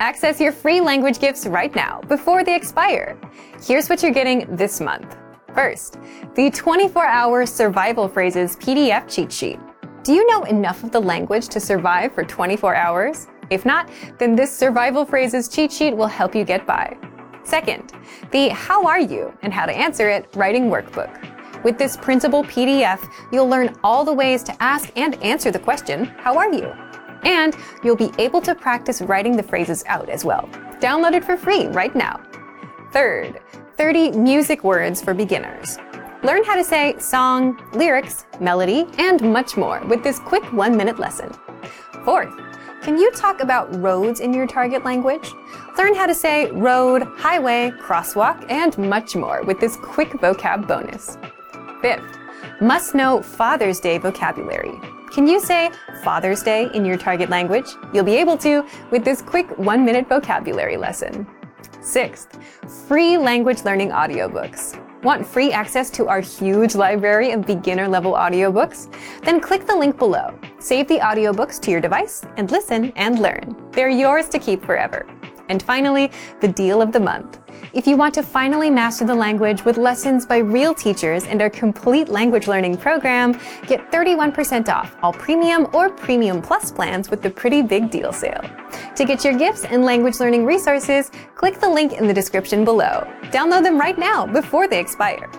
Access your free language gifts right now before they expire. Here's what you're getting this month. First, the 24 hour survival phrases PDF cheat sheet. Do you know enough of the language to survive for 24 hours? If not, then this survival phrases cheat sheet will help you get by. Second, the How Are You and How to Answer It writing workbook. With this printable PDF, you'll learn all the ways to ask and answer the question, How are you? And you'll be able to practice writing the phrases out as well. Download it for free right now. Third, 30 music words for beginners. Learn how to say song, lyrics, melody, and much more with this quick one minute lesson. Fourth, can you talk about roads in your target language? Learn how to say road, highway, crosswalk, and much more with this quick vocab bonus. Fifth, must know Father's Day vocabulary. Can you say Father's Day in your target language? You'll be able to with this quick one minute vocabulary lesson. Sixth, free language learning audiobooks. Want free access to our huge library of beginner level audiobooks? Then click the link below. Save the audiobooks to your device and listen and learn. They're yours to keep forever. And finally, the deal of the month. If you want to finally master the language with lessons by real teachers and our complete language learning program, get 31% off all premium or premium plus plans with the Pretty Big Deal sale. To get your gifts and language learning resources, click the link in the description below. Download them right now before they expire.